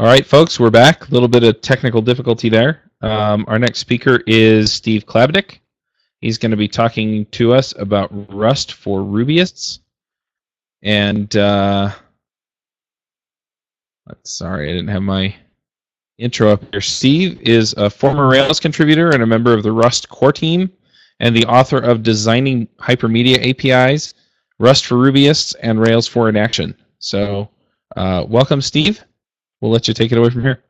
All right, folks, we're back. A little bit of technical difficulty there. Um, our next speaker is Steve Klabnik. He's going to be talking to us about Rust for Rubyists. And uh, sorry, I didn't have my intro up here. Steve is a former Rails contributor and a member of the Rust core team, and the author of Designing Hypermedia APIs, Rust for Rubyists, and Rails 4 in Action. So, uh, welcome, Steve. We'll let you take it away from here.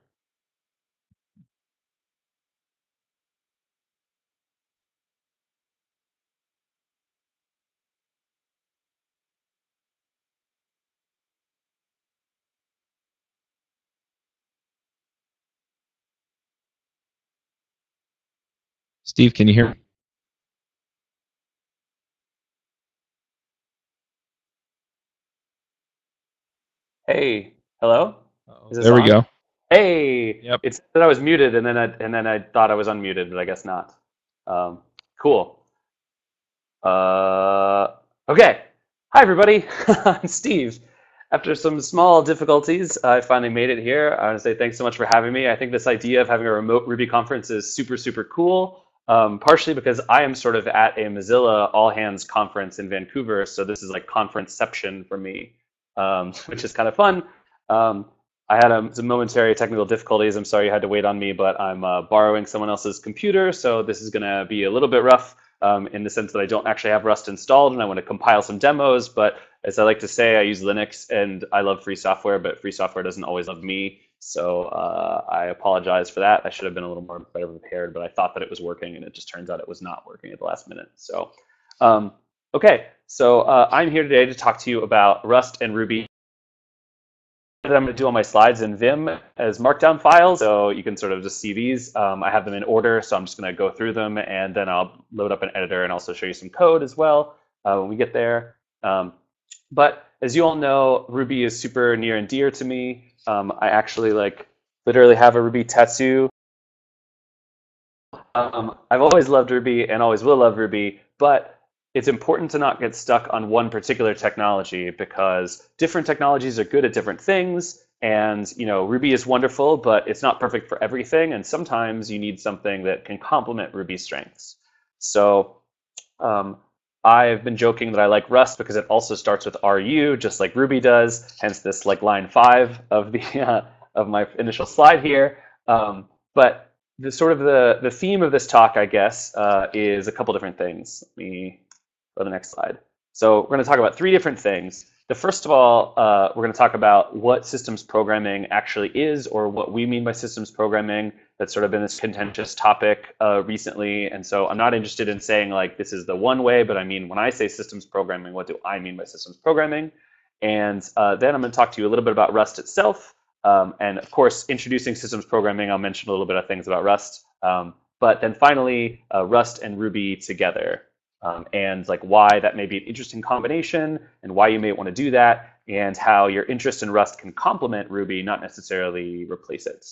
Steve, can you hear me? Hey, hello. There we go. Hey, Yep. it said that I was muted, and then I and then I thought I was unmuted, but I guess not. Um, cool. Uh, okay. Hi, everybody. I'm Steve. After some small difficulties, I finally made it here. I want to say thanks so much for having me. I think this idea of having a remote Ruby conference is super, super cool. Um, partially because I am sort of at a Mozilla all hands conference in Vancouver, so this is like conferenceception for me, um, which is kind of fun. Um, I had um, some momentary technical difficulties. I'm sorry you had to wait on me, but I'm uh, borrowing someone else's computer, so this is going to be a little bit rough um, in the sense that I don't actually have Rust installed and I want to compile some demos. But as I like to say, I use Linux and I love free software, but free software doesn't always love me. So uh, I apologize for that. I should have been a little more better prepared, but I thought that it was working, and it just turns out it was not working at the last minute. So, um, okay, so uh, I'm here today to talk to you about Rust and Ruby. That I'm going to do all my slides in Vim as Markdown files, so you can sort of just see these. Um, I have them in order, so I'm just going to go through them, and then I'll load up an editor and also show you some code as well uh, when we get there. Um, but as you all know, Ruby is super near and dear to me. Um, I actually like literally have a Ruby tattoo. Um, I've always loved Ruby and always will love Ruby, but it's important to not get stuck on one particular technology because different technologies are good at different things. And you know, Ruby is wonderful, but it's not perfect for everything. And sometimes you need something that can complement Ruby's strengths. So um, I've been joking that I like Rust because it also starts with RU, just like Ruby does. Hence this like line five of the uh, of my initial slide here. Um, but the sort of the the theme of this talk, I guess, uh, is a couple different things. Let me go to the next slide. So we're going to talk about three different things. The first of all, uh, we're going to talk about what systems programming actually is, or what we mean by systems programming. That's sort of been this contentious topic uh, recently, and so I'm not interested in saying like this is the one way, but I mean when I say systems programming, what do I mean by systems programming? And uh, then I'm going to talk to you a little bit about Rust itself, um, and of course, introducing systems programming. I'll mention a little bit of things about Rust, um, but then finally, uh, Rust and Ruby together um, and like why that may be an interesting combination and why you may want to do that and how your interest in Rust can complement Ruby, not necessarily replace it.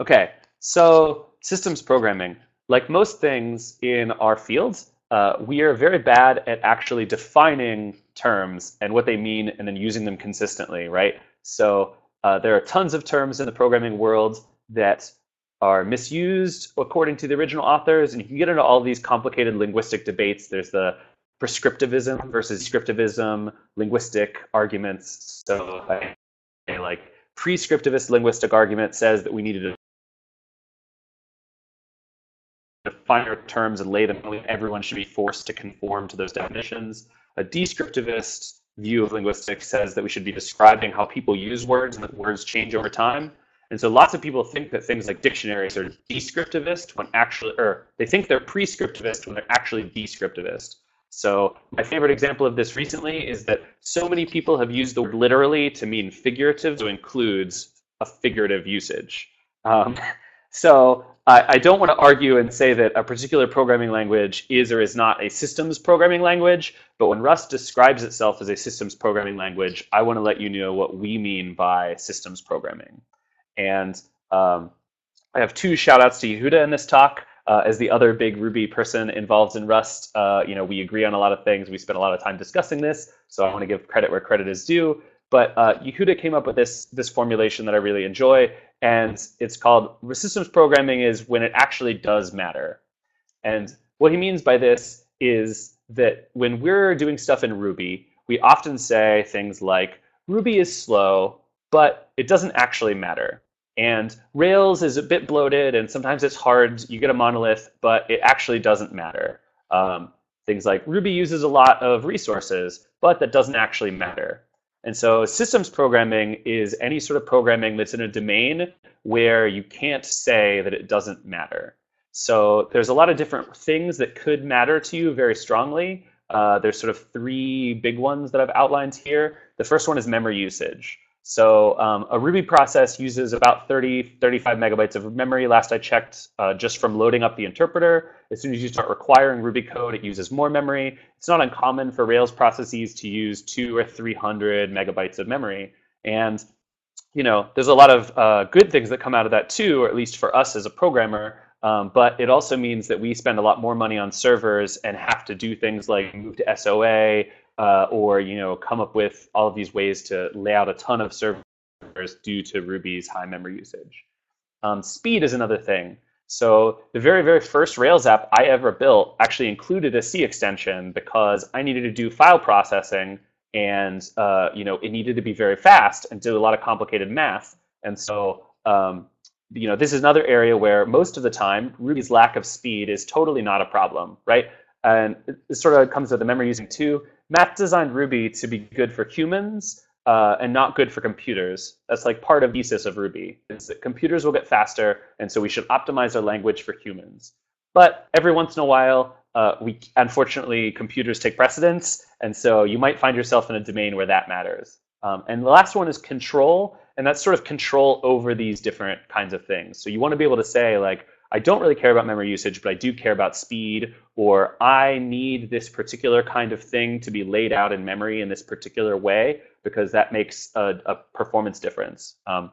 Okay, so systems programming. Like most things in our fields, uh, we are very bad at actually defining terms and what they mean and then using them consistently, right? So uh, there are tons of terms in the programming world that are misused according to the original authors. And you can get into all these complicated linguistic debates. There's the prescriptivism versus descriptivism, linguistic arguments. So a like prescriptivist linguistic argument says that we needed to define our terms and lay them. Everyone should be forced to conform to those definitions. A descriptivist view of linguistics says that we should be describing how people use words and that words change over time. And so lots of people think that things like dictionaries are descriptivist when actually, or they think they're prescriptivist when they're actually descriptivist. So my favorite example of this recently is that so many people have used the word literally to mean figurative, so includes a figurative usage. Um, so I, I don't want to argue and say that a particular programming language is or is not a systems programming language, but when Rust describes itself as a systems programming language, I want to let you know what we mean by systems programming. And um, I have two shout outs to Yehuda in this talk. Uh, as the other big Ruby person involved in Rust, uh, you know, we agree on a lot of things. We spent a lot of time discussing this, so I want to give credit where credit is due. But uh, Yehuda came up with this this formulation that I really enjoy, and it's called systems programming is when it actually does matter. And what he means by this is that when we're doing stuff in Ruby, we often say things like Ruby is slow, but it doesn't actually matter. And Rails is a bit bloated, and sometimes it's hard. You get a monolith, but it actually doesn't matter. Um, things like Ruby uses a lot of resources, but that doesn't actually matter. And so systems programming is any sort of programming that's in a domain where you can't say that it doesn't matter. So there's a lot of different things that could matter to you very strongly. Uh, there's sort of three big ones that I've outlined here. The first one is memory usage. So um, a Ruby process uses about 30, 35 megabytes of memory last I checked uh, just from loading up the interpreter. As soon as you start requiring Ruby code, it uses more memory. It's not uncommon for Rails processes to use two or 300 megabytes of memory. And you know, there's a lot of uh, good things that come out of that too, or at least for us as a programmer. Um, but it also means that we spend a lot more money on servers and have to do things like move to SOA, uh, or you know come up with all of these ways to lay out a ton of servers due to Ruby's high memory usage. Um, speed is another thing. So the very, very first Rails app I ever built actually included a C extension because I needed to do file processing and uh, you know it needed to be very fast and do a lot of complicated math. And so um, you know this is another area where most of the time Ruby's lack of speed is totally not a problem, right? And it sort of comes with the memory using too. Matz designed Ruby to be good for humans uh, and not good for computers. That's like part of the thesis of Ruby, is that computers will get faster, and so we should optimize our language for humans. But every once in a while, uh, we unfortunately computers take precedence, and so you might find yourself in a domain where that matters. Um, and the last one is control, and that's sort of control over these different kinds of things. So you want to be able to say like, I don't really care about memory usage, but I do care about speed, or I need this particular kind of thing to be laid out in memory in this particular way because that makes a, a performance difference. Um,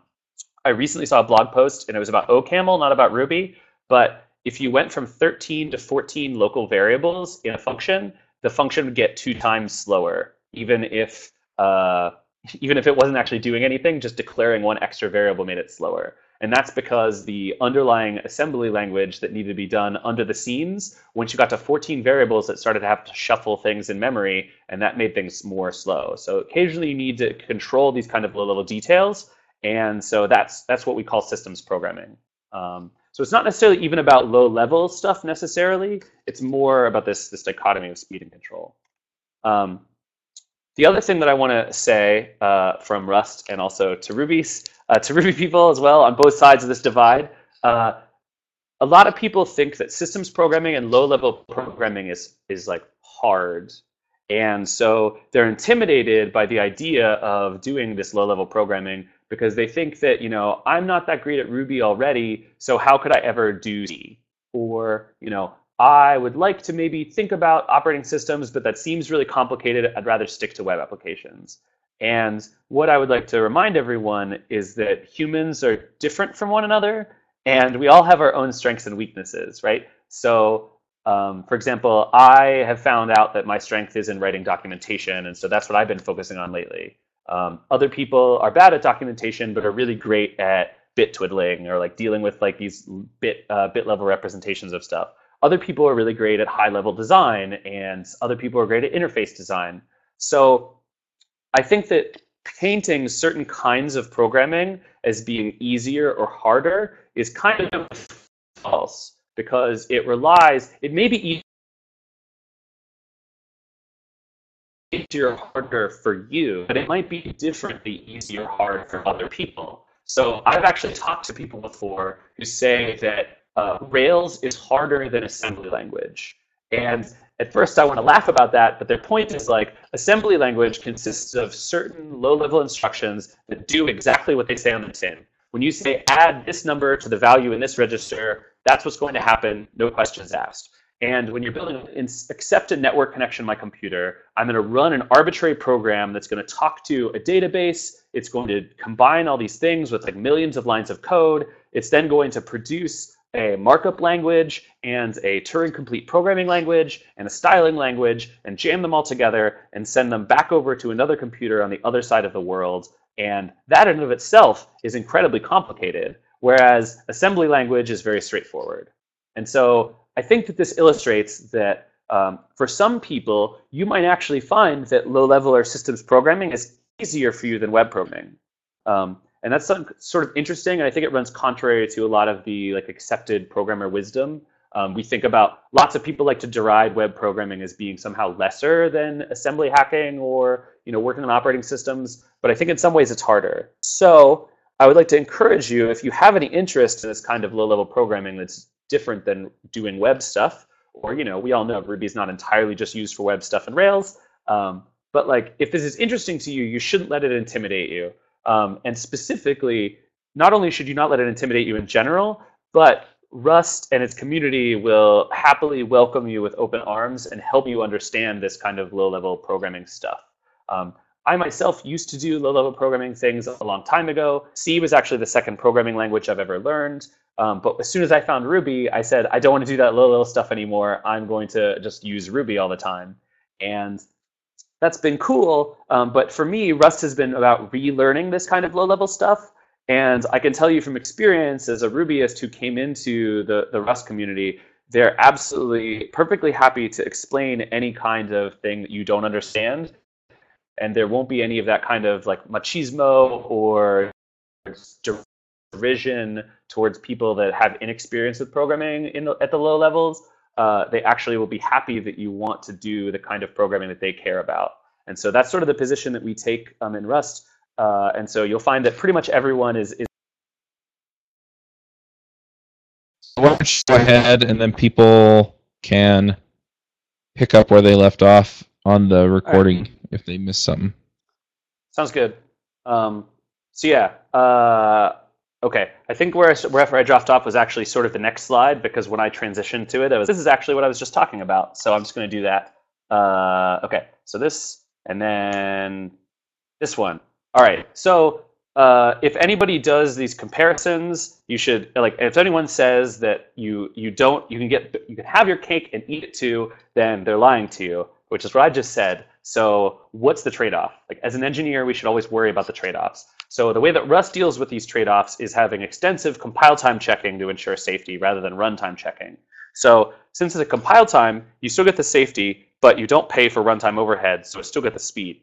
I recently saw a blog post and it was about OCaml, not about Ruby, but if you went from 13 to 14 local variables in a function, the function would get two times slower, even if uh, even if it wasn't actually doing anything, just declaring one extra variable made it slower. And that's because the underlying assembly language that needed to be done under the scenes, once you got to 14 variables, it started to have to shuffle things in memory, and that made things more slow. So occasionally you need to control these kind of low-level details, and so that's that's what we call systems programming. Um, so it's not necessarily even about low-level stuff necessarily. It's more about this this dichotomy of speed and control. Um, the other thing that I want to say uh, from Rust and also to Ruby's uh, to Ruby people as well on both sides of this divide. Uh, a lot of people think that systems programming and low-level programming is is like hard, and so they're intimidated by the idea of doing this low-level programming because they think that you know I'm not that great at Ruby already, so how could I ever do C? Or you know I would like to maybe think about operating systems, but that seems really complicated. I'd rather stick to web applications. And what I would like to remind everyone is that humans are different from one another, and we all have our own strengths and weaknesses, right? So, um, for example, I have found out that my strength is in writing documentation, and so that's what I've been focusing on lately. Um, other people are bad at documentation, but are really great at bit twiddling or like dealing with like these bit uh, bit level representations of stuff. Other people are really great at high level design, and other people are great at interface design. So I think that painting certain kinds of programming as being easier or harder is kind of false because it relies, it may be easier or harder for you, but it might be differently easier or hard for other people. So I've actually talked to people before who say that uh, Rails is harder than assembly language. And at first I want to laugh about that, but their point is like assembly language consists of certain low-level instructions that do exactly what they say on the tin. When you say add this number to the value in this register, that's what's going to happen, no questions asked. And when you're building accept a network connection my computer, I'm going to run an arbitrary program that's going to talk to a database. It's going to combine all these things with like millions of lines of code. It's then going to produce a markup language and a Turing complete programming language and a styling language and jam them all together and send them back over to another computer on the other side of the world. And that in and of itself is incredibly complicated, whereas assembly language is very straightforward. And so I think that this illustrates that um, for some people, you might actually find that low level or systems programming is easier for you than web programming. Um, and that's sort of interesting, and I think it runs contrary to a lot of the like accepted programmer wisdom. Um, we think about lots of people like to deride web programming as being somehow lesser than assembly hacking or you know working on operating systems, but I think in some ways it's harder. So I would like to encourage you, if you have any interest in this kind of low-level programming that's different than doing web stuff, or you know we all know Ruby is not entirely just used for web stuff and Rails, um, but like if this is interesting to you, you shouldn't let it intimidate you. Um, and specifically, not only should you not let it intimidate you in general, but Rust and its community will happily welcome you with open arms and help you understand this kind of low-level programming stuff. Um, I myself used to do low-level programming things a long time ago. C was actually the second programming language I've ever learned. Um, but as soon as I found Ruby, I said, I don't want to do that low-level stuff anymore. I'm going to just use Ruby all the time. And that's been cool. Um, but for me, Rust has been about relearning this kind of low-level stuff. And I can tell you from experience as a Rubyist who came into the, the Rust community, they're absolutely perfectly happy to explain any kind of thing that you don't understand. And there won't be any of that kind of like machismo or derision towards people that have inexperience with programming in the, at the low levels uh, they actually will be happy that you want to do the kind of programming that they care about. And so that's sort of the position that we take um, in Rust. Uh, and so you'll find that pretty much everyone is. is Why don't you go ahead and then people can pick up where they left off on the recording right. if they missed something. Sounds good. Um, so yeah, uh, Okay, I think where I, where I dropped off was actually sort of the next slide because when I transitioned to it, it was, this is actually what I was just talking about. So I'm just going to do that. Uh, okay, so this and then this one. All right, so uh, if anybody does these comparisons, you should like. If anyone says that you you don't, you can get you can have your cake and eat it too, then they're lying to you, which is what I just said. So what's the trade-off? Like as an engineer, we should always worry about the trade-offs. So the way that Rust deals with these trade-offs is having extensive compile time checking to ensure safety rather than runtime checking. So since it's a compile time, you still get the safety, but you don't pay for runtime overhead, so it still get the speed.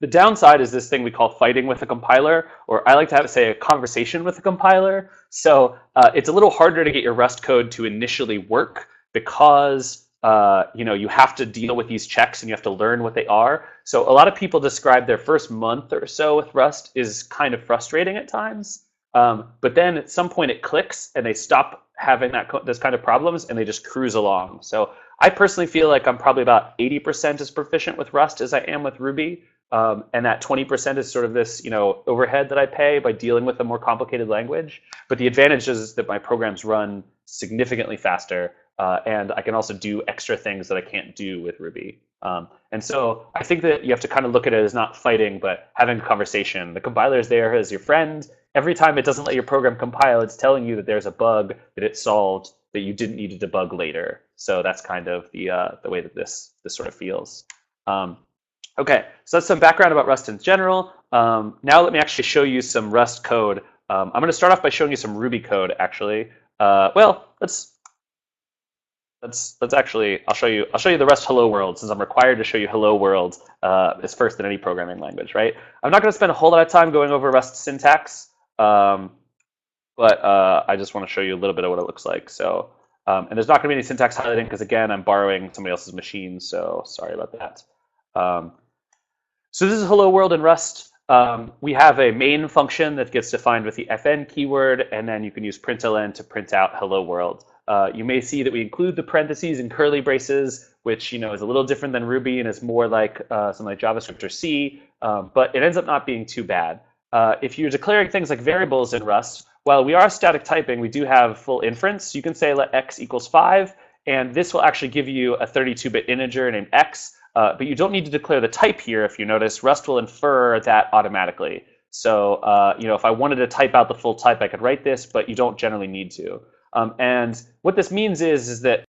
The downside is this thing we call fighting with a compiler, or I like to have say a conversation with a compiler. So uh, it's a little harder to get your Rust code to initially work because uh, you know, you have to deal with these checks and you have to learn what they are. So a lot of people describe their first month or so with Rust is kind of frustrating at times. Um, but then at some point it clicks and they stop having that those kind of problems and they just cruise along. So I personally feel like I'm probably about 80% as proficient with Rust as I am with Ruby. Um, and that 20% is sort of this, you know, overhead that I pay by dealing with a more complicated language. But the advantage is that my programs run significantly faster uh, and I can also do extra things that I can't do with Ruby. Um, and so I think that you have to kind of look at it as not fighting, but having a conversation. The compiler is there as your friend. Every time it doesn't let your program compile, it's telling you that there's a bug that it solved that you didn't need to debug later. So that's kind of the uh, the way that this this sort of feels. Um, okay, so that's some background about Rust in general. Um, now let me actually show you some Rust code. Um, I'm going to start off by showing you some Ruby code, actually. Uh, well, let's let's let's actually I'll show you I'll show you the Rust hello world since I'm required to show you hello world uh, is first in any programming language, right? I'm not going to spend a whole lot of time going over Rust syntax, um, but uh, I just want to show you a little bit of what it looks like. So um, and there's not going to be any syntax highlighting because again I'm borrowing somebody else's machine, so sorry about that. Um, so this is hello world in Rust. Um, we have a main function that gets defined with the fn keyword, and then you can use println to print out hello world. Uh, you may see that we include the parentheses and curly braces, which you know is a little different than Ruby and is more like uh, something like JavaScript or C, um, but it ends up not being too bad. Uh, if you're declaring things like variables in Rust, while we are static typing, we do have full inference. You can say let x equals 5, and this will actually give you a 32-bit integer named x, uh, but you don't need to declare the type here. If you notice, Rust will infer that automatically. So uh, you know, if I wanted to type out the full type, I could write this, but you don't generally need to. Um, and what this means is, is that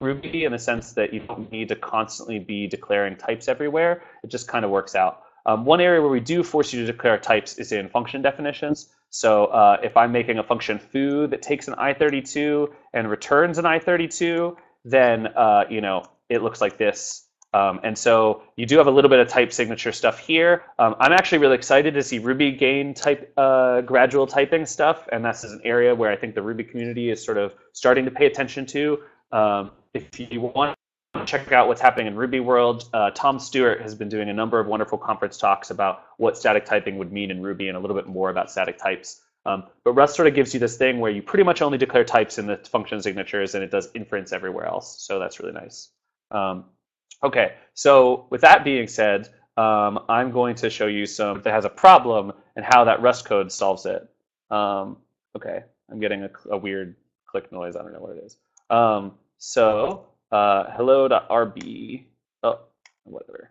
Ruby in the sense that you don't need to constantly be declaring types everywhere. It just kind of works out. Um, one area where we do force you to declare types is in function definitions. So uh, if I'm making a function foo that takes an i32 and returns an i32, then uh, you know it looks like this. Um, and so you do have a little bit of type signature stuff here. Um, I'm actually really excited to see Ruby gain type uh, gradual typing stuff, and this is an area where I think the Ruby community is sort of starting to pay attention to. Um, if you want to check out what's happening in Ruby world, uh, Tom Stuart has been doing a number of wonderful conference talks about what static typing would mean in Ruby and a little bit more about static types. Um, but Rust sort of gives you this thing where you pretty much only declare types in the function signatures and it does inference everywhere else. So that's really nice. Um, okay, so with that being said, um, I'm going to show you some that has a problem and how that Rust code solves it. Um, okay, I'm getting a, a, weird click noise. I don't know what it is. Um, so uh, hello.rb, oh, whatever.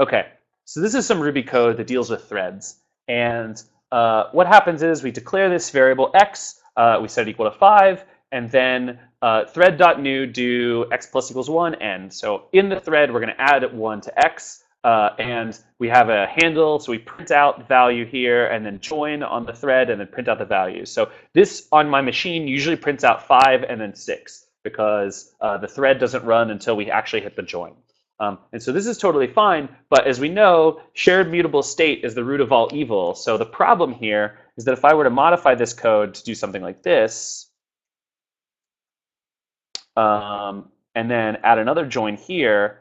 Okay, so this is some Ruby code that deals with threads. And uh, what happens is we declare this variable x, uh, we set it equal to 5, and then uh, thread.new do x plus equals 1 end. So in the thread, we're going to add 1 to x, uh, and we have a handle, so we print out the value here and then join on the thread and then print out the value. So this on my machine usually prints out five and then six because uh, the thread doesn't run until we actually hit the join. Um, and so this is totally fine, but as we know, shared mutable state is the root of all evil. So the problem here is that if I were to modify this code to do something like this, um, and then add another join here,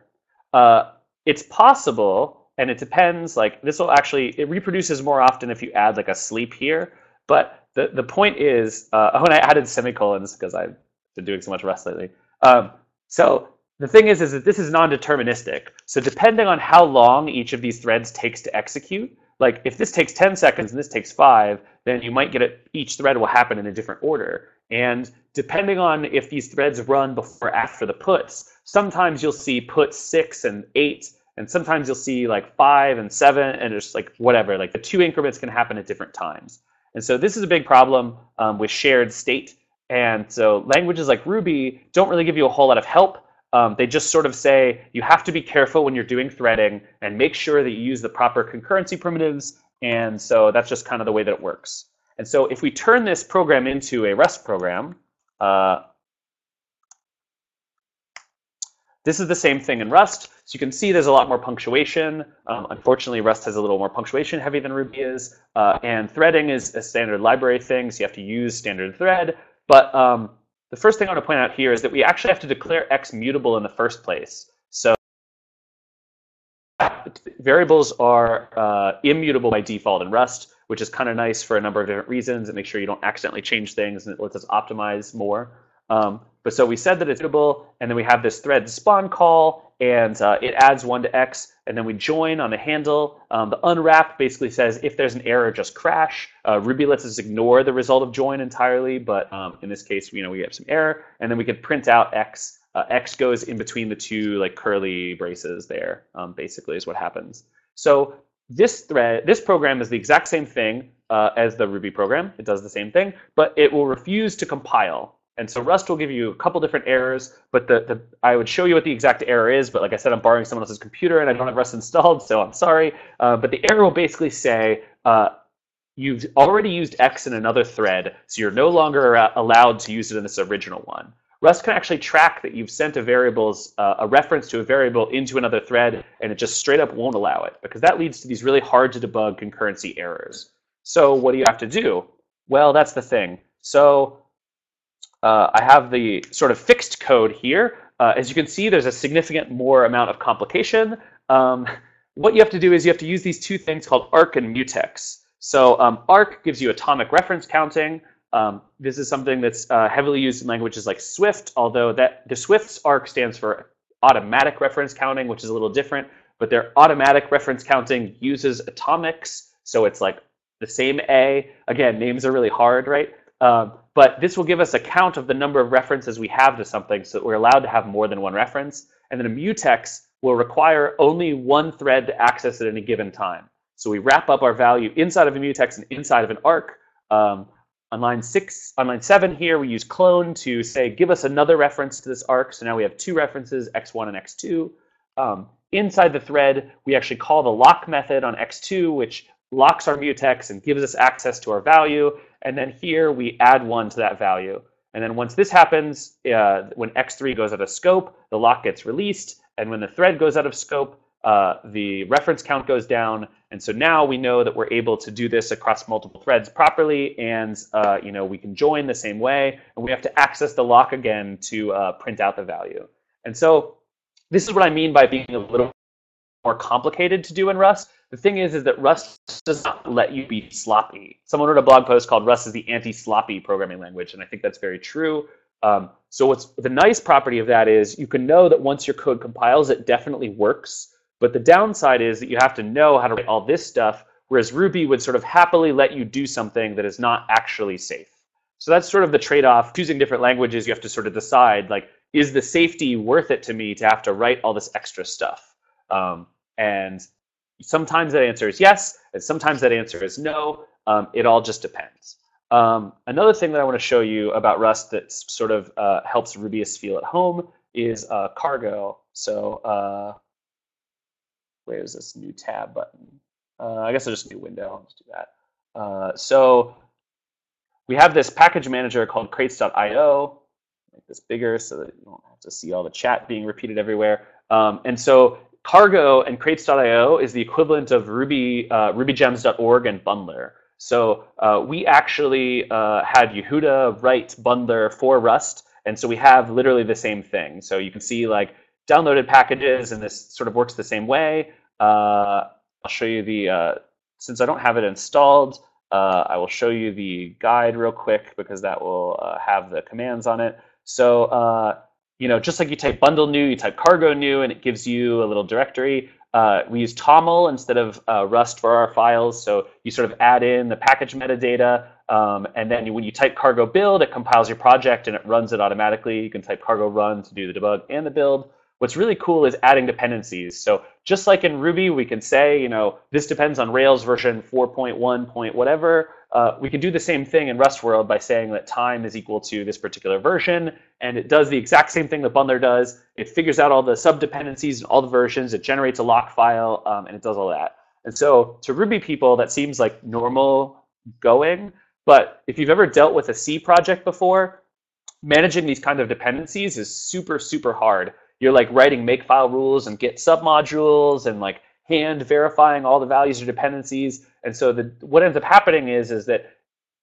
uh, it's possible, and it depends, like this will actually, it reproduces more often if you add like a sleep here. But the, the point is, uh, when I added semicolons, because I've been doing so much Rust lately. Um, so the thing is, is that this is non-deterministic. So depending on how long each of these threads takes to execute, like if this takes 10 seconds and this takes five, then you might get it, each thread will happen in a different order. And depending on if these threads run before or after the puts, sometimes you'll see put six and eight, and sometimes you'll see like five and seven, and just like whatever. Like the two increments can happen at different times. And so this is a big problem um, with shared state. And so languages like Ruby don't really give you a whole lot of help. Um, they just sort of say you have to be careful when you're doing threading and make sure that you use the proper concurrency primitives. And so that's just kind of the way that it works. And so if we turn this program into a Rust program, uh, this is the same thing in Rust. So you can see there's a lot more punctuation. Um, unfortunately, Rust has a little more punctuation heavy than Ruby is. Uh, and threading is a standard library thing, so you have to use standard thread. But um, the first thing I want to point out here is that we actually have to declare x mutable in the first place. So variables are uh, immutable by default in Rust, which is kind of nice for a number of different reasons. It makes sure you don't accidentally change things, and it lets us optimize more. Um, but so we said that it's mutable, and then we have this thread spawn call, and uh, it adds one to x, and then we join on the handle. Um, the unwrap basically says if there's an error, just crash. Uh, Ruby lets us ignore the result of join entirely, but um, in this case, you know, we have some error, and then we can print out x. Uh, x goes in between the two like curly braces there, um, basically is what happens. So this thread, this program is the exact same thing uh, as the Ruby program. It does the same thing, but it will refuse to compile. And so Rust will give you a couple different errors, but the, the I would show you what the exact error is, but like I said, I'm borrowing someone else's computer and I don't have Rust installed, so I'm sorry. Uh, but the error will basically say, uh, you've already used X in another thread, so you're no longer allowed to use it in this original one. Rust can actually track that you've sent a variable's uh, a reference to a variable into another thread, and it just straight up won't allow it because that leads to these really hard to debug concurrency errors. So what do you have to do? Well, that's the thing. So uh, I have the sort of fixed code here. Uh, as you can see, there's a significant more amount of complication. Um, what you have to do is you have to use these two things called arc and mutex. So um, arc gives you atomic reference counting. Um, this is something that's uh, heavily used in languages like Swift, although that the Swift's arc stands for automatic reference counting, which is a little different. But their automatic reference counting uses atomics, so it's like the same A. Again, names are really hard, right? Um, but this will give us a count of the number of references we have to something so that we're allowed to have more than one reference. And then a mutex will require only one thread to access at any given time. So we wrap up our value inside of a mutex and inside of an arc. Um, on line six, on line seven here, we use clone to say, give us another reference to this arc. So now we have two references, x1 and x2. Um, inside the thread, we actually call the lock method on x2, which locks our mutex and gives us access to our value. And then here we add one to that value. And then once this happens, uh, when x3 goes out of scope, the lock gets released. And when the thread goes out of scope, uh, the reference count goes down. And so now we know that we're able to do this across multiple threads properly, and uh, you know we can join the same way, and we have to access the lock again to uh, print out the value. And so this is what I mean by being a little more complicated to do in Rust. The thing is, is that Rust does not let you be sloppy. Someone wrote a blog post called "Rust is the anti-sloppy programming language," and I think that's very true. Um, so what's the nice property of that is you can know that once your code compiles, it definitely works but the downside is that you have to know how to write all this stuff, whereas Ruby would sort of happily let you do something that is not actually safe. So that's sort of the trade-off. Choosing different languages, you have to sort of decide, like, is the safety worth it to me to have to write all this extra stuff? Um, and sometimes that answer is yes, and sometimes that answer is no. Um, it all just depends. Um, another thing that I want to show you about Rust that sort of uh, helps Rubyists feel at home is uh, cargo. So uh, where's this new tab button? Uh, I guess I'll just new window. Let's do that. Uh, so we have this package manager called crates.io. Make this bigger so that you don't have to see all the chat being repeated everywhere. Um, and so Cargo and crates.io is the equivalent of Ruby, uh, rubygems.org and Bundler. So uh, we actually uh, had Yehuda write Bundler for Rust, and so we have literally the same thing. So you can see like downloaded packages, and this sort of works the same way. Uh, I'll show you the, uh, since I don't have it installed, uh, I will show you the guide real quick because that will uh, have the commands on it. So, uh, you know, just like you type bundle new, you type cargo new, and it gives you a little directory. Uh, we use TOML instead of Rust for our files. So you sort of add in the package metadata, um, and then when you type cargo build, it compiles your project and it runs it automatically. You can type cargo run to do the debug and the build. What's really cool is adding dependencies. So just like in Ruby, we can say, you know, this depends on Rails version 4.1 point whatever. Uh, we can do the same thing in Rust world by saying that time is equal to this particular version, and it does the exact same thing that Bundler does. It figures out all the sub-dependencies and all the versions. It generates a lock file, um, and it does all that. And so to Ruby people, that seems like normal going. But if you've ever dealt with a C project before, managing these kind of dependencies is super, super hard you're like writing makefile rules and git submodules and like hand verifying all the values or dependencies. And so the what ends up happening is is that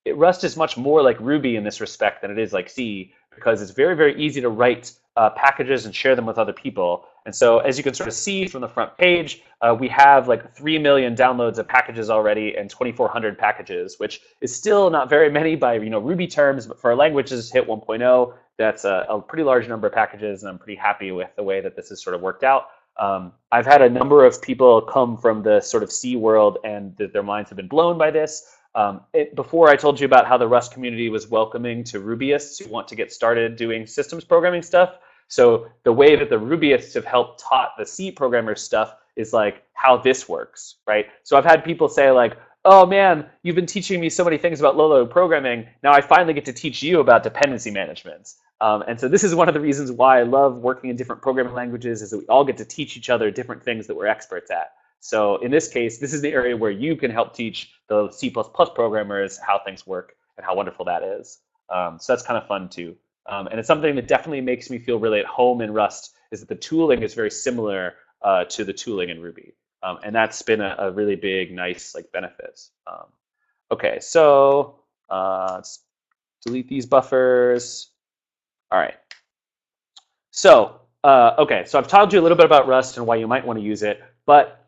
it, Rust is much more like Ruby in this respect than it is like C because it's very very easy to write uh, packages and share them with other people. And so as you can sort of see from the front page, uh, we have like 3 million downloads of packages already and 2,400 packages, which is still not very many by you know Ruby terms, but for our languages hit 1.0, that's a, a, pretty large number of packages, and I'm pretty happy with the way that this has sort of worked out. Um, I've had a number of people come from the sort of C world, and th their minds have been blown by this. Um, it, before I told you about how the Rust community was welcoming to Rubyists who want to get started doing systems programming stuff. So the way that the Rubyists have helped taught the C programmers stuff is like how this works, right? So I've had people say like, oh man, you've been teaching me so many things about low-level programming. Now I finally get to teach you about dependency management. Um, and so this is one of the reasons why I love working in different programming languages is that we all get to teach each other different things that we're experts at. So in this case, this is the area where you can help teach the C++ programmers how things work and how wonderful that is. Um, so that's kind of fun too. Um, and it's something that definitely makes me feel really at home in Rust is that the tooling is very similar uh, to the tooling in Ruby. Um, and that's been a, a, really big, nice like benefit. Um, okay, so uh, let's delete these buffers. All right. So, uh, okay, so I've told you a little bit about Rust and why you might want to use it, but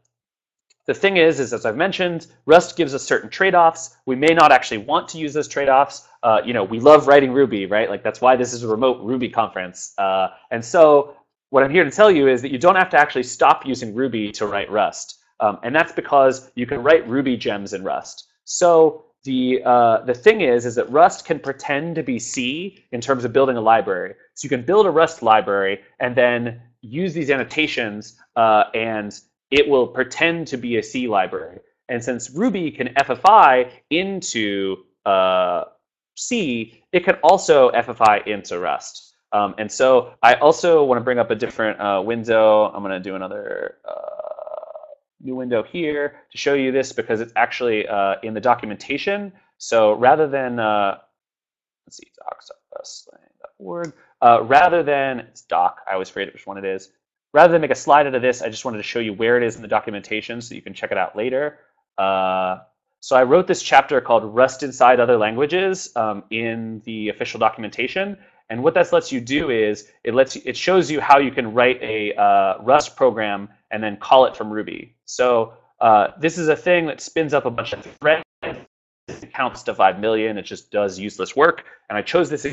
the thing is, is as I've mentioned, Rust gives us certain trade-offs. We may not actually want to use those trade-offs. Uh, you know, we love writing Ruby, right? Like that's why this is a remote Ruby conference. Uh, and so what I'm here to tell you is that you don't have to actually stop using Ruby to write Rust. Um, and that's because you can write Ruby gems in Rust. So the uh, the thing is is that Rust can pretend to be C in terms of building a library. So you can build a Rust library and then use these annotations, uh, and it will pretend to be a C library. And since Ruby can FFI into uh, C, it can also FFI into Rust. Um, and so I also want to bring up a different uh, window. I'm going to do another uh, new window here to show you this because it's actually in the documentation. So rather than, let's see, docs.rustlang.org, rather than, it's doc, I always forget which one it is. Rather than make a slide out of this, I just wanted to show you where it is in the documentation so you can check it out later. Uh, so I wrote this chapter called Rust Inside Other Languages um, in the official documentation. And what that lets you do is it lets you, it shows you how you can write a uh, Rust program and then call it from Ruby. So uh, this is a thing that spins up a bunch of threads. It counts to 5 million. It just does useless work. And I chose this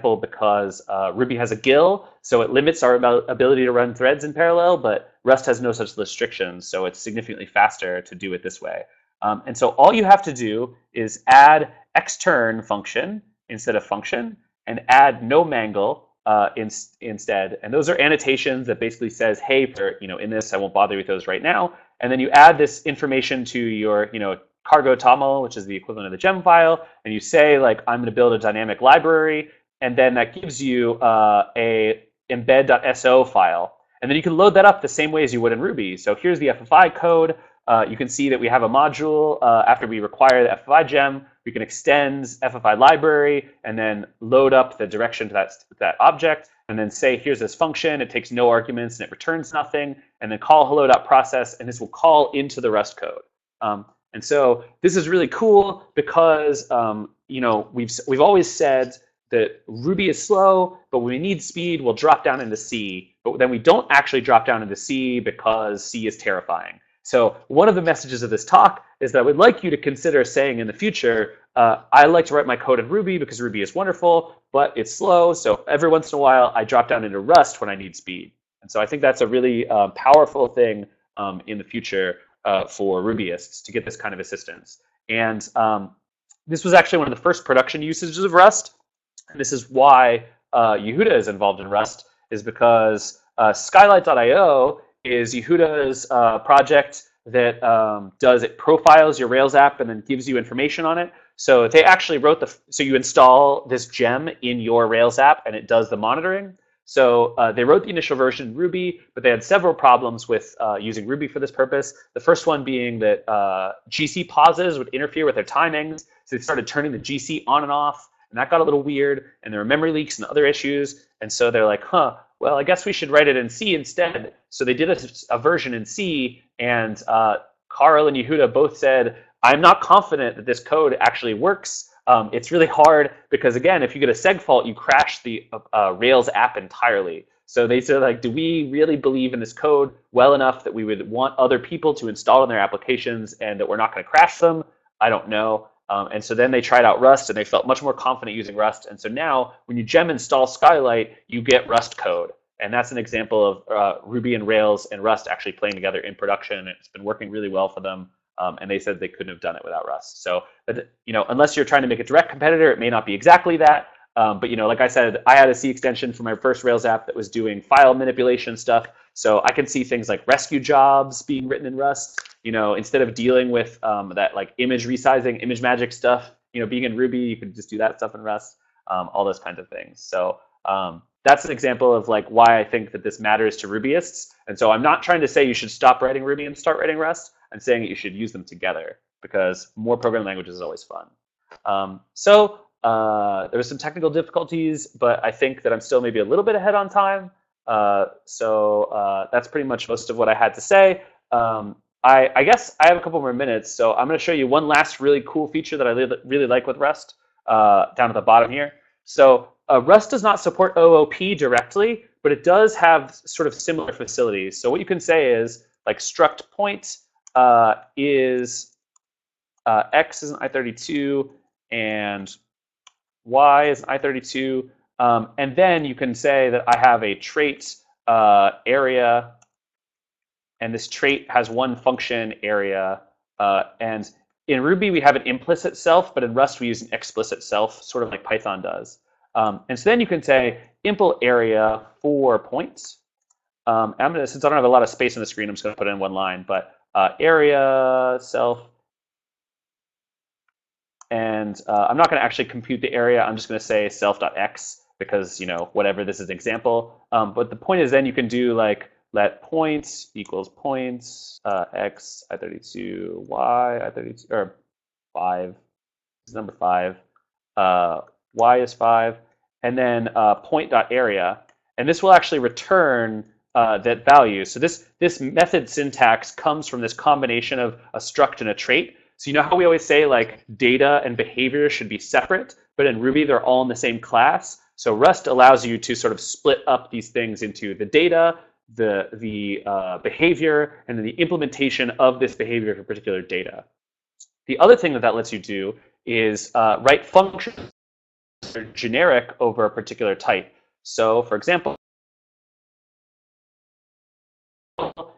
example because uh, Ruby has a GIL, so it limits our ability to run threads in parallel, but Rust has no such restrictions, so it's significantly faster to do it this way. Um, and so all you have to do is add extern function instead of function, and add no mangle uh, in, instead. And those are annotations that basically says, hey, you know, in this, I won't bother with those right now. And then you add this information to your, you know, cargo toml, which is the equivalent of the gem file, and you say like, I'm going to build a dynamic library, and then that gives you uh, a embed.so file. And then you can load that up the same way as you would in Ruby. So here's the FFI code. Uh, you can see that we have a module. Uh, after we require the FFI gem, we can extend FFI library and then load up the direction to that, that object and then say, here's this function. It takes no arguments and it returns nothing. And then call hello.process, and this will call into the Rust code. Um, and so this is really cool because um, you know we've we've always said that Ruby is slow, but when we need speed, we'll drop down into C. But then we don't actually drop down into C because C is terrifying. So one of the messages of this talk is that I would like you to consider saying in the future, uh, I like to write my code in Ruby because Ruby is wonderful, but it's slow. So every once in a while, I drop down into Rust when I need speed. And so I think that's a really uh, powerful thing um, in the future uh, for Rubyists to get this kind of assistance. And um, this was actually one of the first production usages of Rust. This is why uh, Yehuda is involved in Rust, is because uh, Skylight.io is Yehuda's uh, project that um, does it profiles your Rails app and then gives you information on it. So they actually wrote the so you install this gem in your Rails app and it does the monitoring. So uh, they wrote the initial version in Ruby, but they had several problems with uh, using Ruby for this purpose. The first one being that uh, GC pauses would interfere with their timings. So they started turning the GC on and off, and that got a little weird. And there were memory leaks and other issues. And so they're like, huh, well, I guess we should write it in C instead. So they did a, a version in C, and uh, Carl and Yehuda both said, I'm not confident that this code actually works um, it's really hard because again, if you get a seg fault, you crash the uh, Rails app entirely. So they said, like, do we really believe in this code well enough that we would want other people to install in their applications and that we're not going to crash them? I don't know. Um, and so then they tried out Rust and they felt much more confident using Rust. And so now when you gem install Skylight, you get Rust code. And that's an example of uh, Ruby and Rails and Rust actually playing together in production. It's been working really well for them. Um, and they said they couldn't have done it without Rust. So, you know, unless you're trying to make a direct competitor, it may not be exactly that. Um, but you know, like I said, I had a C extension for my first Rails app that was doing file manipulation stuff. So I can see things like Resque jobs being written in Rust. You know, instead of dealing with um, that like image resizing, ImageMagick stuff, you know, being in Ruby, you could just do that stuff in Rust. Um, all those kinds of things. So um, that's an example of like why I think that this matters to Rubyists. And so I'm not trying to say you should stop writing Ruby and start writing Rust. I'm saying that you should use them together because more programming languages is always fun. Um, so uh, there were some technical difficulties, but I think that I'm still maybe a little bit ahead on time. Uh, so uh, that's pretty much most of what I had to say. Um, I, I, guess I have a couple more minutes, so I'm going to show you one last really cool feature that I really like with Rust uh, down at the bottom here. So uh, Rust does not support OOP directly, but it does have sort of similar facilities. So what you can say is like struct point uh, is x is an i32 and y is an i32. Um, and then you can say that I have a trait uh, area, and this trait has one function area. Uh, and in Ruby, we have an implicit self, but in Rust, we use an explicit self, sort of like Python does. Um, and so then you can say impl area for points. Um, I'm gonna, since I don't have a lot of space on the screen, I'm just going to put in one line. But uh, area self and uh, I'm not going to actually compute the area. I'm just going to say self.x because you know whatever this is an example. Um, but the point is then you can do like let points equals points uh, x i32 y i32 or five is number five uh, y is five and then uh, point dot area and this will actually return uh, that value. So this this method syntax comes from this combination of a struct and a trait. So you know how we always say like data and behavior should be separate, but in Ruby they're all in the same class. So Rust allows you to sort of split up these things into the data, the, the uh, behavior, and then the implementation of this behavior for particular data. The other thing that that lets you do is uh, write functions that are generic over a particular type. So for example,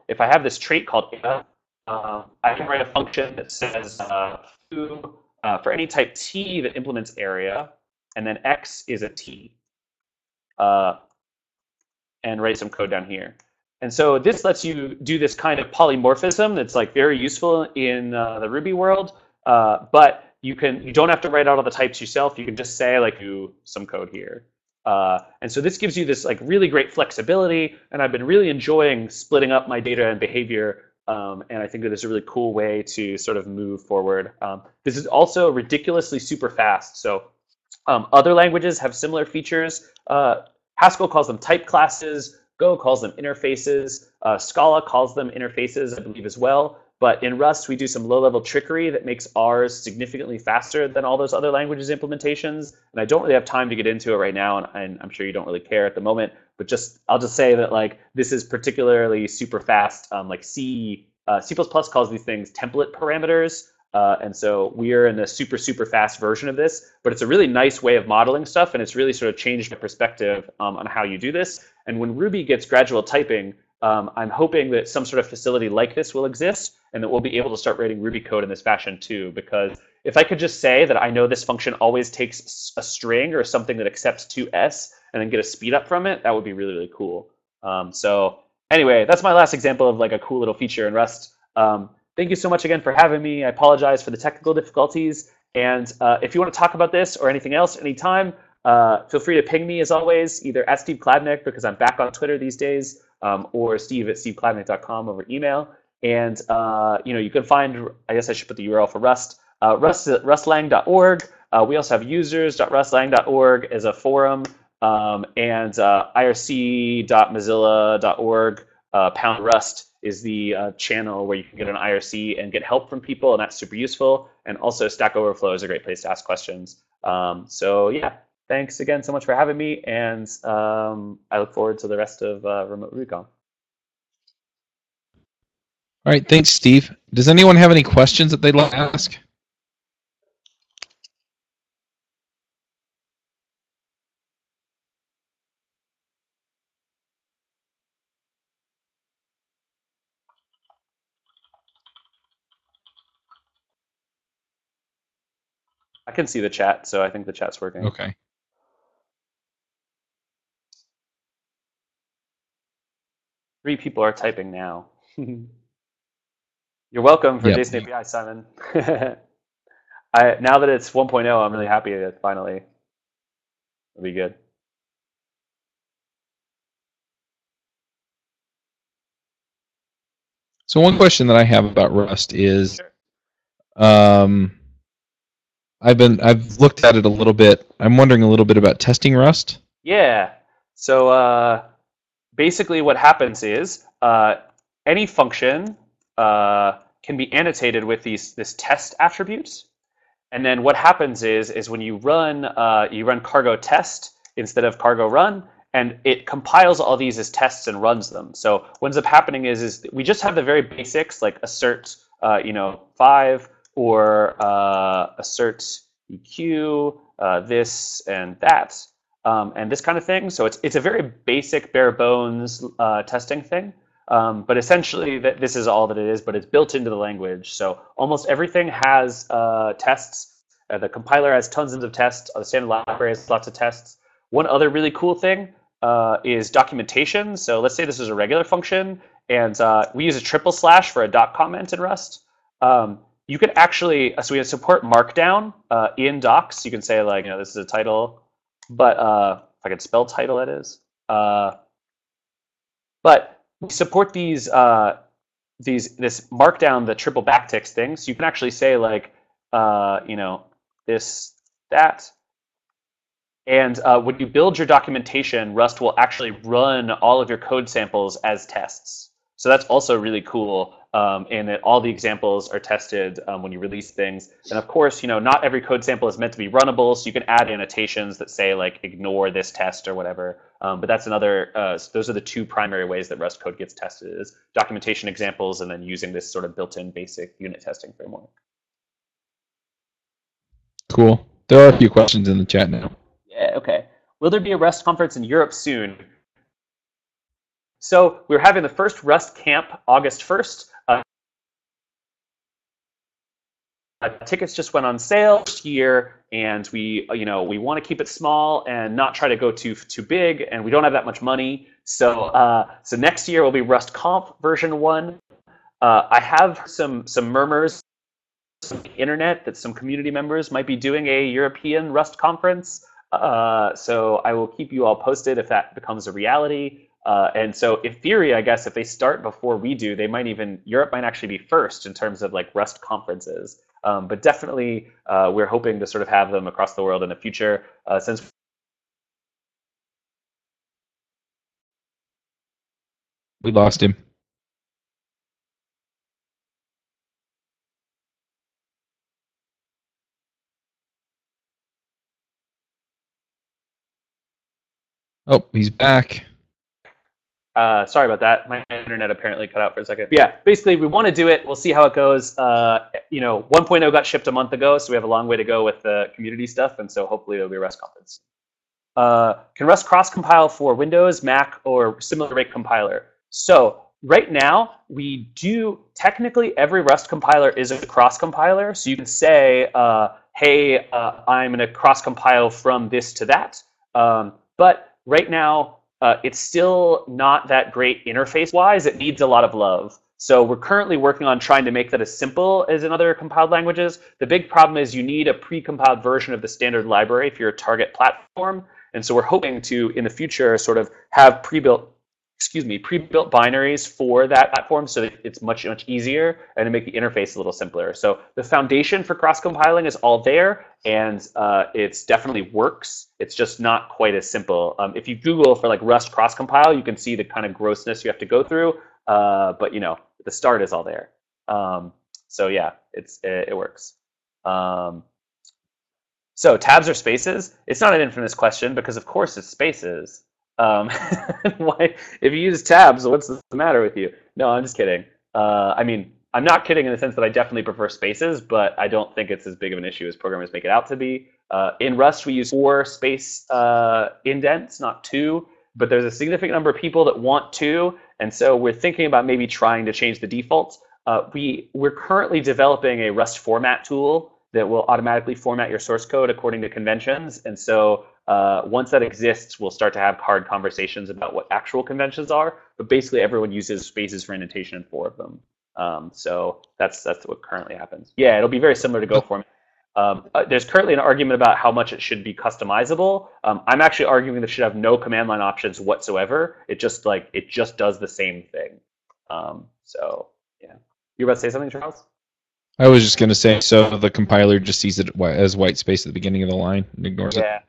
if I have this trait called uh, I can write a function that says uh, foo, uh, for any type t that implements area, and then x is a t, uh, and write some code down here. And so this lets you do this kind of polymorphism that's like very useful in uh, the Ruby world, uh, but you can you don't have to write out all the types yourself. You can just say like do some code here. Uh, and so this gives you this like really great flexibility, and I've been really enjoying splitting up my data and behavior. Um, and I think that is a really cool way to sort of move forward. Um, this is also ridiculously super fast. So um, other languages have similar features. Uh, Haskell calls them type classes. Go calls them interfaces. Uh, Scala calls them interfaces, I believe, as well. But in Rust, we do some low-level trickery that makes ours significantly faster than all those other languages implementations. And I don't really have time to get into it right now, and, and I'm sure you don't really care at the moment. But just I'll just say that like this is particularly super fast. Um, like C uh, C++ calls these things template parameters. Uh, and so we are in the super, super fast version of this, but it's a really nice way of modeling stuff, and it's really sort of changed my perspective um, on how you do this. And when Ruby gets gradual typing, um, I'm hoping that some sort of facility like this will exist, and that we'll be able to start writing Ruby code in this fashion too. Because if I could just say that I know this function always takes a string or something that accepts 2s, and then get a speed up from it, that would be really, really cool. Um, so anyway, that's my last example of like a cool little feature in Rust. Um, thank you so much again for having me. I apologize for the technical difficulties. And uh, if you want to talk about this or anything else anytime, uh, feel free to ping me as always, either at Steve Klabnik, because I'm back on Twitter these days, um, or steve at steveklabnik.com over email. And uh, you know, you can find, I guess I should put the URL for Rust, uh, rust rust-lang.org. Uh, we also have users.rust-lang.org as a forum, um, and uh, irc.mozilla.org uh, pound rust is the uh, channel where you can get an IRC and get help from people, and that's super useful. And also, Stack Overflow is a great place to ask questions. Um, so yeah, thanks again so much for having me, and um, I look forward to the rest of uh, Remote RubyConf. All right, thanks, Steve. Does anyone have any questions that they'd like to ask? I can see the chat, so I think the chat's working. Okay. Three people are typing now. You're welcome for Yep. JSON API, Simon. I, now that it's 1.0, I'm really happy that finally it'll be good. So one question that I have about Rust is, um, I've been I've looked at it a little bit. I'm wondering a little bit about testing Rust. Yeah. So uh, basically, what happens is uh, any function uh, can be annotated with these this test attributes, and then what happens is is when you run uh, you run cargo test instead of cargo run, and it compiles all these as tests and runs them. So what ends up happening is is we just have the very basics like assert uh, you know five or uh, assert EQ, uh, this and that, um, and this kind of thing. So it's it's a very basic, bare bones uh, testing thing. Um, but essentially, that this is all that it is. But it's built into the language. So almost everything has uh, tests. Uh, the compiler has tons of tests. The standard library has lots of tests. One other really cool thing uh, is documentation. So let's say this is a regular function, and uh, we use a triple slash for a doc comment in Rust. Um, you can actually so we support Markdown uh, in Docs. You can say like you know this is a title, but uh, if I could spell title, that is. But we support these uh, these this Markdown the triple backticks thing. So you can actually say like uh, you know this that. And uh, when you build your documentation, Rust will actually run all of your code samples as tests. So that's also really cool um, and that all the examples are tested um, when you release things. And of course, you know, not every code sample is meant to be runnable, so you can add annotations that say like ignore this test or whatever. Um, but that's another. Uh, those are the two primary ways that Rust code gets tested: is documentation examples and then using this sort of built-in basic unit testing framework. Cool. There are a few questions in the chat now. Yeah. Okay. Will there be a Rust conference in Europe soon? So we're having the first Rust camp August 1st. Uh, tickets just went on sale this year, and we, you know, we want to keep it small and not try to go too too big, and we don't have that much money. So, uh, so next year will be RustConf version one. Uh, I have some some murmurs on the internet that some community members might be doing a European Rust conference. Uh, so I will keep you all posted if that becomes a reality. Uh, and so, in theory, I guess if they start before we do, they might even Europe might actually be first in terms of like Rust conferences. Um, but definitely, uh, we're hoping to sort of have them across the world in the future. Uh, since we lost him. Oh, he's back. Uh, sorry about that. My internet apparently cut out for a second. Yeah, basically, we want to do it. We'll see how it goes. Uh, you know, 1.0 got shipped a month ago, so we have a long way to go with the community stuff, and so hopefully it'll be a Rust conference. Uh, can Rust cross compile for Windows, Mac, or similar rate compiler? So right now, we do technically every Rust compiler is a cross compiler. So you can say, uh, hey, uh, I'm going to cross compile from this to that. Um, but right now, uh, it's still not that great interface wise. It needs a lot of love. So we're currently working on trying to make that as simple as in other compiled languages. The big problem is you need a pre-compiled version of the standard library for your target platform. And so we're hoping to, in the future, sort of have pre-built excuse me, pre-built binaries for that platform so that it's much, much easier and to make the interface a little simpler. So the foundation for cross-compiling is all there and uh, it's definitely works. It's just not quite as simple. Um, if you Google for like Rust cross-compile, you can see the kind of grossness you have to go through. Uh, but you know, the start is all there. Um, so yeah, it's it, it works. Um, so tabs or spaces? It's not an infamous question because of course it's spaces. Um, why, if you use tabs, what's the matter with you? No, I'm just kidding. Uh, I mean, I'm not kidding in the sense that I definitely prefer spaces, but I don't think it's as big of an issue as programmers make it out to be. Uh, in Rust, we use four space uh, indents, not two, but there's a significant number of people that want two, and so we're thinking about maybe trying to change the defaults. Uh, we, we're currently developing a Rust format tool that will automatically format your source code according to conventions, and so uh, once that exists, we'll start to have hard conversations about what actual conventions are. But basically, everyone uses spaces for indentation in four of them. Um, so that's that's what currently happens. Yeah, it'll be very similar to Go format. Um, uh, there's currently an argument about how much it should be customizable. Um, I'm actually arguing that it should have no command line options whatsoever. It just like it just does the same thing. Um, so yeah, you were about to say something, Charles? I was just going to say, so the compiler just sees it as white space at the beginning of the line and ignores yeah. it.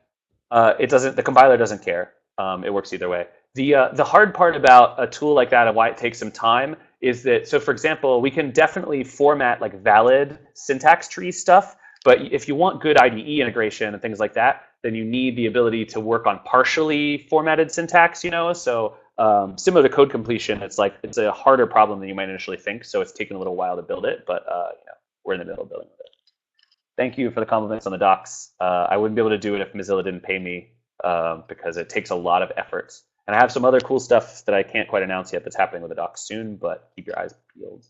Uh, it doesn't. The compiler doesn't care. Um, it works either way. The uh, the hard part about a tool like that and why it takes some time is that so for example, we can definitely format like valid syntax tree stuff, but if you want good IDE integration and things like that, then you need the ability to work on partially formatted syntax. You know, so um, similar to code completion, it's like it's a harder problem than you might initially think. So it's taken a little while to build it, but uh, you know, we're in the middle of building it thank you for the compliments on the docs. Uh, I wouldn't be able to do it if Mozilla didn't pay me uh, because it takes a lot of effort. And I have some other cool stuff that I can't quite announce yet that's happening with the docs soon, but keep your eyes peeled.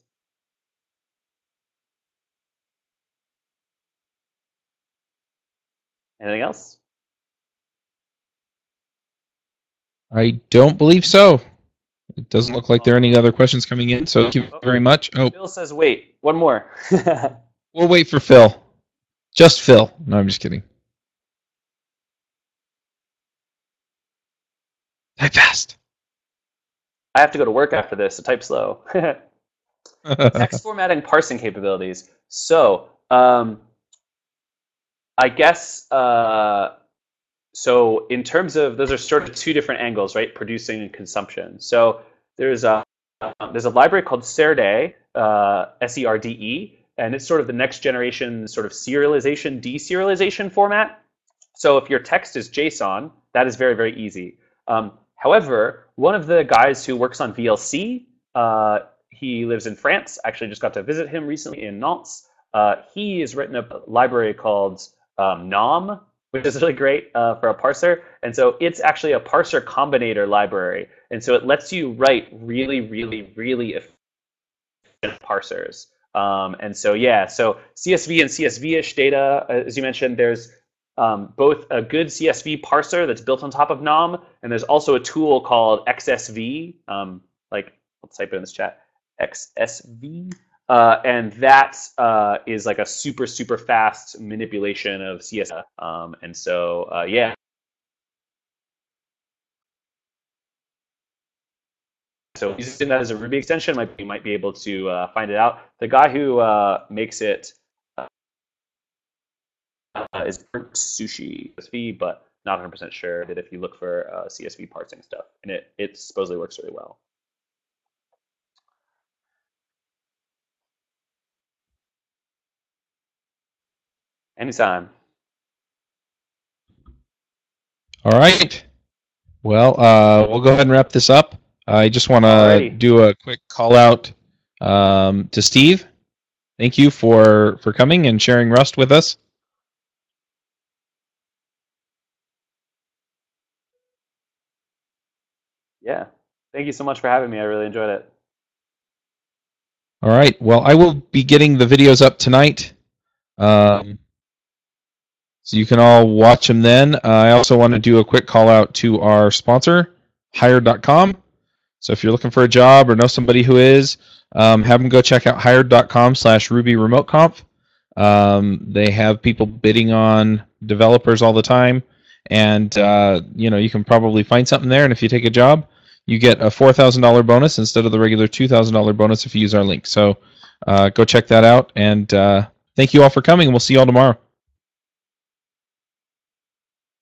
Anything else? I don't believe so. It doesn't look like there are any other questions coming in, so thank you very much. Oh, Bill says, wait, one more. We'll wait for Phil. Just Phil. No, I'm just kidding. Type fast. I have to go to work after this, so type slow. Text formatting parsing capabilities. So, um, I guess, uh, so in terms of, those are sort of two different angles, right? Producing and consumption. So there's a, um, there's a library called Serde, uh, S-E-R-D-E, and it's sort of the next generation sort of serialization, deserialization format. So if your text is JSON, that is very, very easy. Um, however, one of the guys who works on VLC, uh, he lives in France. Actually, just got to visit him recently in Nantes. Uh, he has written a library called um, Nom, which is really great uh, for a parser. And so it's actually a parser combinator library. And so it lets you write really, really, really efficient parsers. Um, and so, yeah, so CSV and CSV-ish data, uh, as you mentioned, there's um, both a good CSV parser that's built on top of Nom, and there's also a tool called XSV, um, like, let's type it in this chat, XSV. Uh, and that uh, is like a super, super fast manipulation of CSV. Um, and so, uh, yeah. So using that as a Ruby extension, might, you might be able to uh, find it out. The guy who uh, makes it uh, is Sushi CSV, but not 100% sure that if you look for CSV parsing stuff, and it, it supposedly works really well. Anytime. All right. Well, uh, we'll go ahead and wrap this up. I just want to do a quick call out um, to Steve. Thank you for for coming and sharing Rust with us. Yeah. Thank you so much for having me. I really enjoyed it. All right. Well, I will be getting the videos up tonight. Um, so you can all watch them then. Uh, I also want to do a quick call out to our sponsor, hired.com. So if you're looking for a job or know somebody who is, um, have them go check out hired.com slash Ruby Remote Conf. Um, they have people bidding on developers all the time. And, uh, you know, you can probably find something there. And if you take a job, you get a $4,000 bonus instead of the regular $2,000 bonus if you use our link. So uh, go check that out. And uh, thank you all for coming, we'll see you all tomorrow.